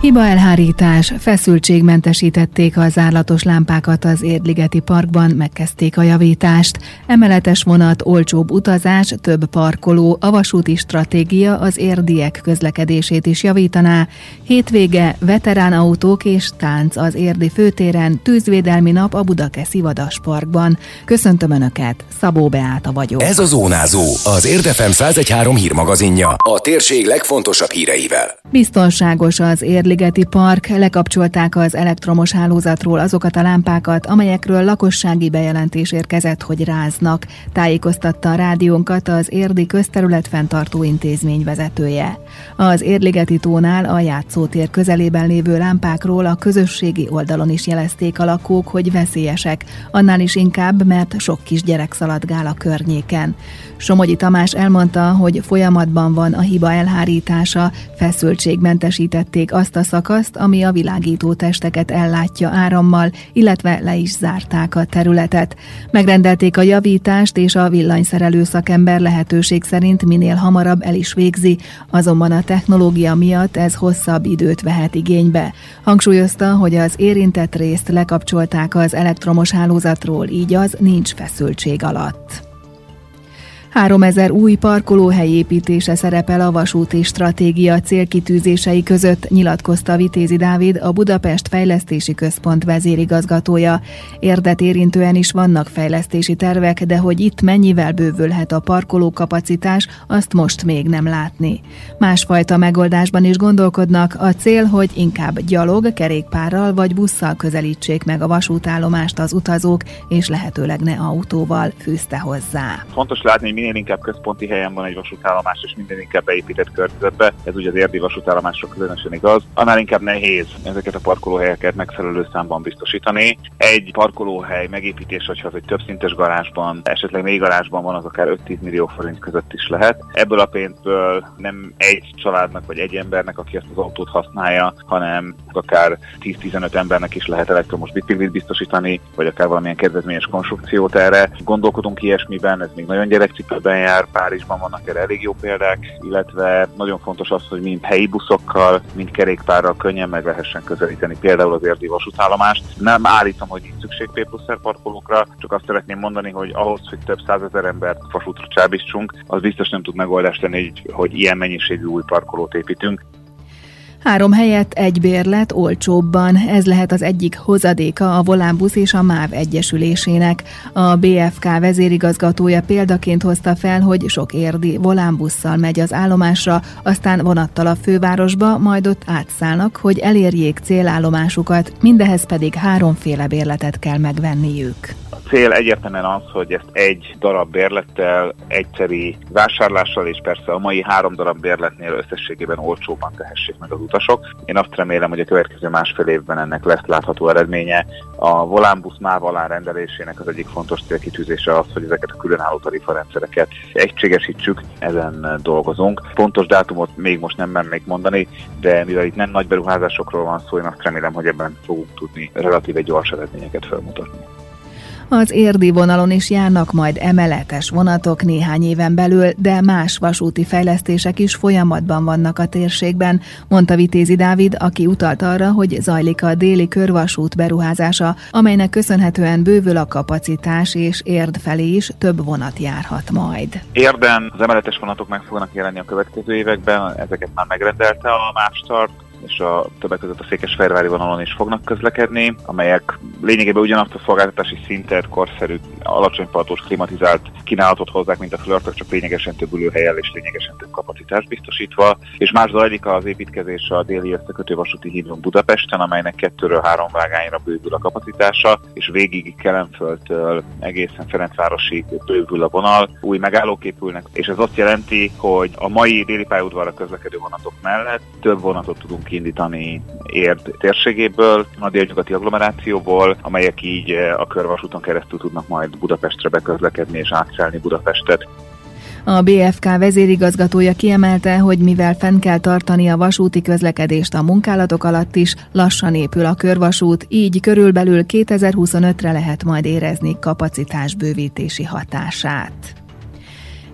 Hiba elhárítás, feszültségmentesítették a zárlatos lámpákat az Érdligeti Parkban, megkezdték a javítást. Emeletes vonat, olcsóbb utazás, több parkoló, a vasúti stratégia az érdiek közlekedését is javítaná. Hétvége, veterán autók és tánc az érdi főtéren, tűzvédelmi nap a Budakeszi Vadas Parkban. Köszöntöm Önöket, Szabó Beáta vagyok. Ez a Zónázó, az Érdefem 1013 hírmagazinja, a térség legfontosabb híreivel. Biztonságos az Érligeti Park, lekapcsolták az elektromos hálózatról azokat a lámpákat, amelyekről lakossági bejelentés érkezett, hogy ráznak, tájékoztatta a rádiónkat az Érdi Közterület fenntartó intézmény vezetője. Az Érligeti tónál a játszótér közelében lévő lámpákról a közösségi oldalon is jelezték a lakók, hogy veszélyesek, annál is inkább, mert sok kisgyerek szaladgál a környéken. Somogyi Tamás elmondta, hogy folyamatban van a hiba elhárítása, feszültségmentesítették azt a szakaszt, ami a világító testeket ellátja árammal, illetve le is zárták a területet. Megrendelték a javítást, és a villanyszerelő szakember lehetőség szerint minél hamarabb el is végzi, azonban a technológia miatt ez hosszabb időt vehet igénybe. Hangsúlyozta, hogy az érintett részt lekapcsolták az elektromos hálózatról, így az nincs feszültség alatt. 3000 új parkolóhely építése szerepel a vasúti stratégia célkitűzései között, nyilatkozta Vitézi Dávid, a Budapest Fejlesztési Központ vezérigazgatója. Érdet érintően is vannak fejlesztési tervek, de hogy itt mennyivel bővülhet a parkolókapacitás, azt most még nem látni. Másfajta megoldásban is gondolkodnak, a cél, hogy inkább gyalog, kerékpárral vagy busszal közelítsék meg a vasútállomást az utazók, és lehetőleg ne autóval fűzte hozzá. Fontos látni, minél inkább központi helyen van egy vasútállomás, és minden inkább beépített környezetbe, ez ugye az érdi vasútállomásra különösen igaz, annál inkább nehéz ezeket a parkolóhelyeket megfelelő számban biztosítani. Egy parkolóhely megépítés, hogyha az egy többszintes garázsban, esetleg még garázsban van, az akár 5-10 millió forint között is lehet. Ebből a pénzből nem egy családnak vagy egy embernek, aki ezt az autót használja, hanem akár 10-15 embernek is lehet elektromos biciklit biztosítani, vagy akár valamilyen kedvezményes konstrukciót erre. Gondolkodunk ilyesmiben, ez még nagyon gyerekcipő többen jár, Párizsban vannak erre elég jó példák, illetve nagyon fontos az, hogy mind helyi buszokkal, mind kerékpárral könnyen meg lehessen közelíteni például az érdi vasútállomást. Nem állítom, hogy itt szükség P plusz parkolókra, csak azt szeretném mondani, hogy ahhoz, hogy több százezer embert vasútra csábítsunk, az biztos nem tud megoldást tenni, hogy ilyen mennyiségű új parkolót építünk. Három helyett egy bérlet olcsóbban, ez lehet az egyik hozadéka a Volánbusz és a MÁV egyesülésének. A BFK vezérigazgatója példaként hozta fel, hogy sok érdi volánbusszal megy az állomásra, aztán vonattal a fővárosba, majd ott átszállnak, hogy elérjék célállomásukat, mindehez pedig háromféle bérletet kell megvenniük cél egyértelműen az, hogy ezt egy darab bérlettel, egyszeri vásárlással, és persze a mai három darab bérletnél összességében olcsóban tehessék meg az utasok. Én azt remélem, hogy a következő másfél évben ennek lesz látható eredménye. A volánbusz MÁV alá rendelésének az egyik fontos célkitűzése az, hogy ezeket a különálló tarifarendszereket egységesítsük, ezen dolgozunk. Pontos dátumot még most nem mennék mondani, de mivel itt nem nagy beruházásokról van szó, én azt remélem, hogy ebben fogunk tudni relatíve gyors eredményeket felmutatni. Az érdi vonalon is járnak majd emeletes vonatok néhány éven belül, de más vasúti fejlesztések is folyamatban vannak a térségben, mondta Vitézi Dávid, aki utalt arra, hogy zajlik a déli körvasút beruházása, amelynek köszönhetően bővül a kapacitás, és érd felé is több vonat járhat majd. Érden az emeletes vonatok meg fognak jelenni a következő években, ezeket már megrendelte a Mástart, és a többek között a Székesfehérvári vonalon is fognak közlekedni, amelyek lényegében ugyanazt a szolgáltatási szintet, korszerű, alacsony partós, klimatizált kínálatot hozzák, mint a flörtök, csak lényegesen több ülőhelyel és lényegesen több kapacitást biztosítva. És más zajlik az építkezés a déli összekötő vasúti hídon Budapesten, amelynek kettőről három vágányra bővül a kapacitása, és végig Kelenföldtől egészen Ferencvárosi bővül a vonal, új megállók épülnek, és ez azt jelenti, hogy a mai déli pályaudvarra közlekedő vonatok mellett több vonatot tudunk kiindítani Érd térségéből, a délnyugati agglomerációból, amelyek így eh, a körvasúton keresztül tudnak majd Budapestre beközlekedni és átszállni Budapestet. A BFK vezérigazgatója kiemelte, hogy mivel fenn kell tartani a vasúti közlekedést a munkálatok alatt is, lassan épül a körvasút, így körülbelül 2025-re lehet majd érezni kapacitásbővítési hatását.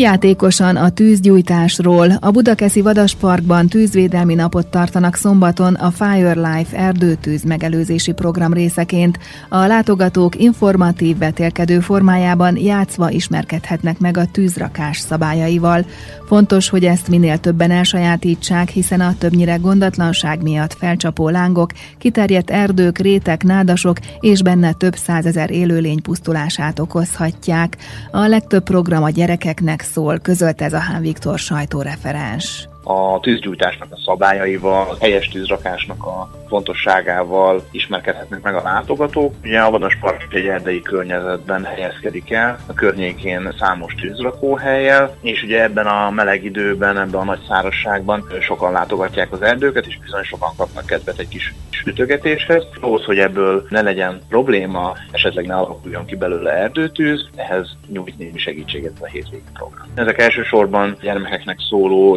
Játékosan a tűzgyújtásról. A Budakeszi Vadasparkban tűzvédelmi napot tartanak szombaton a Fire Life erdőtűz megelőzési program részeként. A látogatók informatív vetélkedő formájában játszva ismerkedhetnek meg a tűzrakás szabályaival. Fontos, hogy ezt minél többen elsajátítsák, hiszen a többnyire gondatlanság miatt felcsapó lángok, kiterjedt erdők, rétek, nádasok és benne több százezer élőlény pusztulását okozhatják. A legtöbb program a gyerekeknek szól, közölte ez a Hán Viktor sajtóreferens a tűzgyújtásnak a szabályaival, a helyes tűzrakásnak a fontosságával ismerkedhetnek meg a látogatók. Ugye a Vadaspark egy erdei környezetben helyezkedik el, a környékén számos tűzrakóhelyel, és ugye ebben a meleg időben, ebben a nagy szárazságban sokan látogatják az erdőket, és bizony sokan kapnak kedvet egy kis sütögetéshez. Ahhoz, hogy ebből ne legyen probléma, esetleg ne alakuljon ki belőle erdőtűz, ehhez nyújt némi segítséget a hétvégi program. Ezek elsősorban gyermekeknek szóló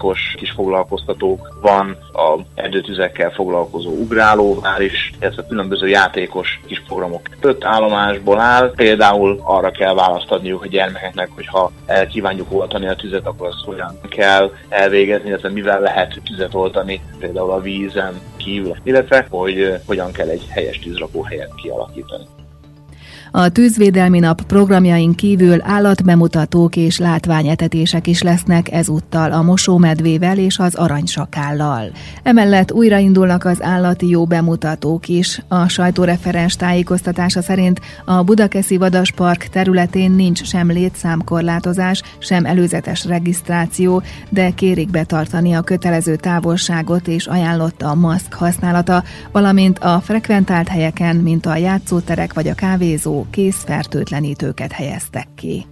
játékos kis foglalkoztatók van, a erdőtüzekkel foglalkozó ugrálóvár is, illetve különböző játékos kis programok. Öt állomásból áll, például arra kell választ adniuk a gyermekeknek, hogy ha el kívánjuk oltani a tüzet, akkor azt hogyan kell elvégezni, illetve mivel lehet tüzet oltani, például a vízen kívül, illetve hogy hogyan kell egy helyes tűzrakó helyet kialakítani. A tűzvédelmi nap programjain kívül állatbemutatók és látványetetések is lesznek ezúttal a mosómedvével és az aranysakállal. Emellett újraindulnak az állati jó bemutatók is. A sajtóreferens tájékoztatása szerint a Budakeszi Vadaspark területén nincs sem létszámkorlátozás, sem előzetes regisztráció, de kérik betartani a kötelező távolságot és ajánlott a maszk használata, valamint a frekventált helyeken, mint a játszóterek vagy a kávézó, készfertőtlenítőket helyeztek ki.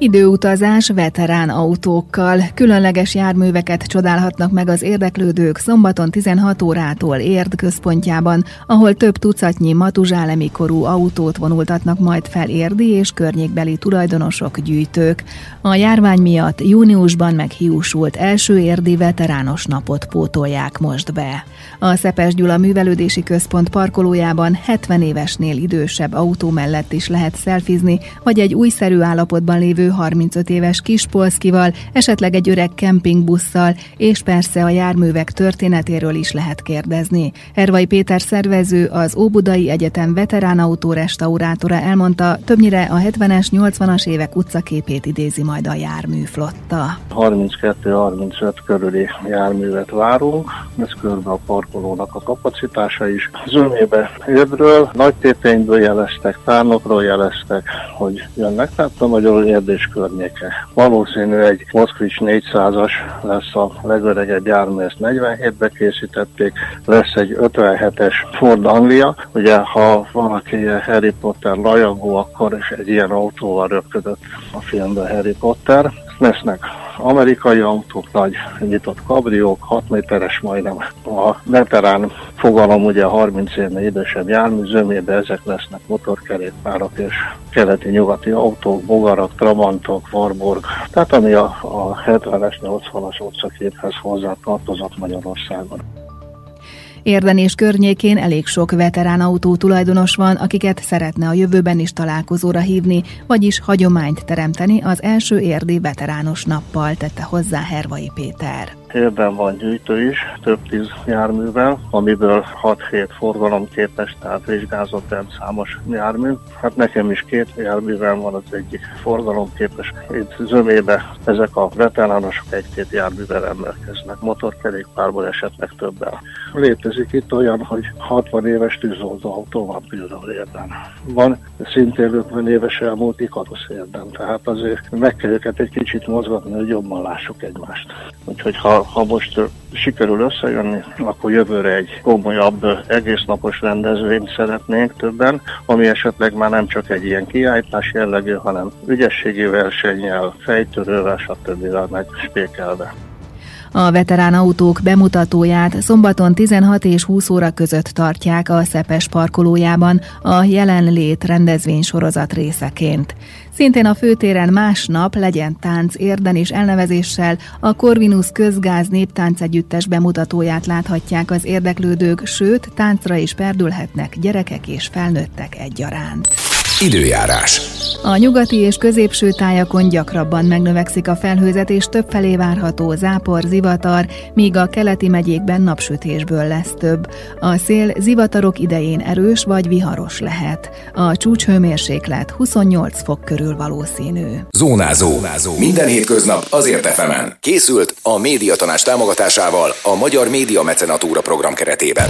Időutazás veterán autókkal. Különleges járműveket csodálhatnak meg az érdeklődők szombaton 16 órától Érd központjában, ahol több tucatnyi matuzsálemi korú autót vonultatnak majd fel érdi és környékbeli tulajdonosok, gyűjtők. A járvány miatt júniusban meghiúsult első érdi veterános napot pótolják most be. A Szepes Gyula Művelődési Központ parkolójában 70 évesnél idősebb autó mellett is lehet szelfizni, vagy egy újszerű állapotban lévő 35 éves kispolszkival, esetleg egy öreg kempingbusszal, és persze a járművek történetéről is lehet kérdezni. Hervai Péter szervező, az Óbudai Egyetem veterán restaurátora elmondta, többnyire a 70-es, 80-as évek utcaképét idézi majd a járműflotta. 32-35 körüli járművet várunk, ez körbe a parkolónak a kapacitása is. Zömébe Érdről, nagy tépényből jeleztek, tárnokról jeleztek, hogy jönnek, tehát a magyar érdés és környéke. Valószínű egy Moszkvics 400-as lesz a legöregebb jármű, ezt 47-be készítették, lesz egy 57-es Ford Anglia, ugye ha valaki Harry Potter rajongó, akkor is egy ilyen autóval röpködött a filmben Harry Potter. Lesznek amerikai autók, nagy nyitott kabriók, 6 méteres majdnem. A veterán fogalom ugye 30 évnél idősebb jármű de ezek lesznek motorkerékpárok és keleti-nyugati autók, bogarak, trabantok, Warburg, tehát ami a, a 70-es, 80-as utcaképhez hozzá tartozott Magyarországon. Érden és környékén elég sok veterán autó tulajdonos van, akiket szeretne a jövőben is találkozóra hívni, vagyis hagyományt teremteni az első érdi veterános nappal, tette hozzá Hervai Péter. Érben van gyűjtő is, több tíz járművel, amiből 6-7 forgalomképes, tehát vizsgázott el számos jármű. Hát nekem is két járművel van az egyik forgalomképes. Itt zömébe ezek a veteránosok egy-két járművel rendelkeznek, motorkerékpárból esetleg többel. Létezik itt olyan, hogy 60 éves tűzoltó autó van például érden. Van szintén 50 éves elmúlt ikarusz érden, tehát azért meg kell őket egy kicsit mozgatni, hogy jobban lássuk egymást. Úgyhogy ha ha, most sikerül összejönni, akkor jövőre egy komolyabb egésznapos rendezvényt szeretnénk többen, ami esetleg már nem csak egy ilyen kiállítás jellegű, hanem ügyességi versennyel, fejtörővel, stb. meg spékelve. A veterán autók bemutatóját szombaton 16 és 20 óra között tartják a Szepes parkolójában a jelenlét rendezvénysorozat részeként. Szintén a főtéren másnap legyen tánc érden és elnevezéssel a Corvinus közgáz néptánc együttes bemutatóját láthatják az érdeklődők, sőt, táncra is perdülhetnek gyerekek és felnőttek egyaránt. Időjárás. A nyugati és középső tájakon gyakrabban megnövekszik a felhőzet, és többfelé várható zápor, zivatar, míg a keleti megyékben napsütésből lesz több. A szél zivatarok idején erős vagy viharos lehet. A csúcshőmérséklet 28 fok körül valószínű. Zónázó. Zónázó. Minden hétköznap azért efemen. Készült a médiatanás támogatásával a Magyar Média Mecenatúra program keretében.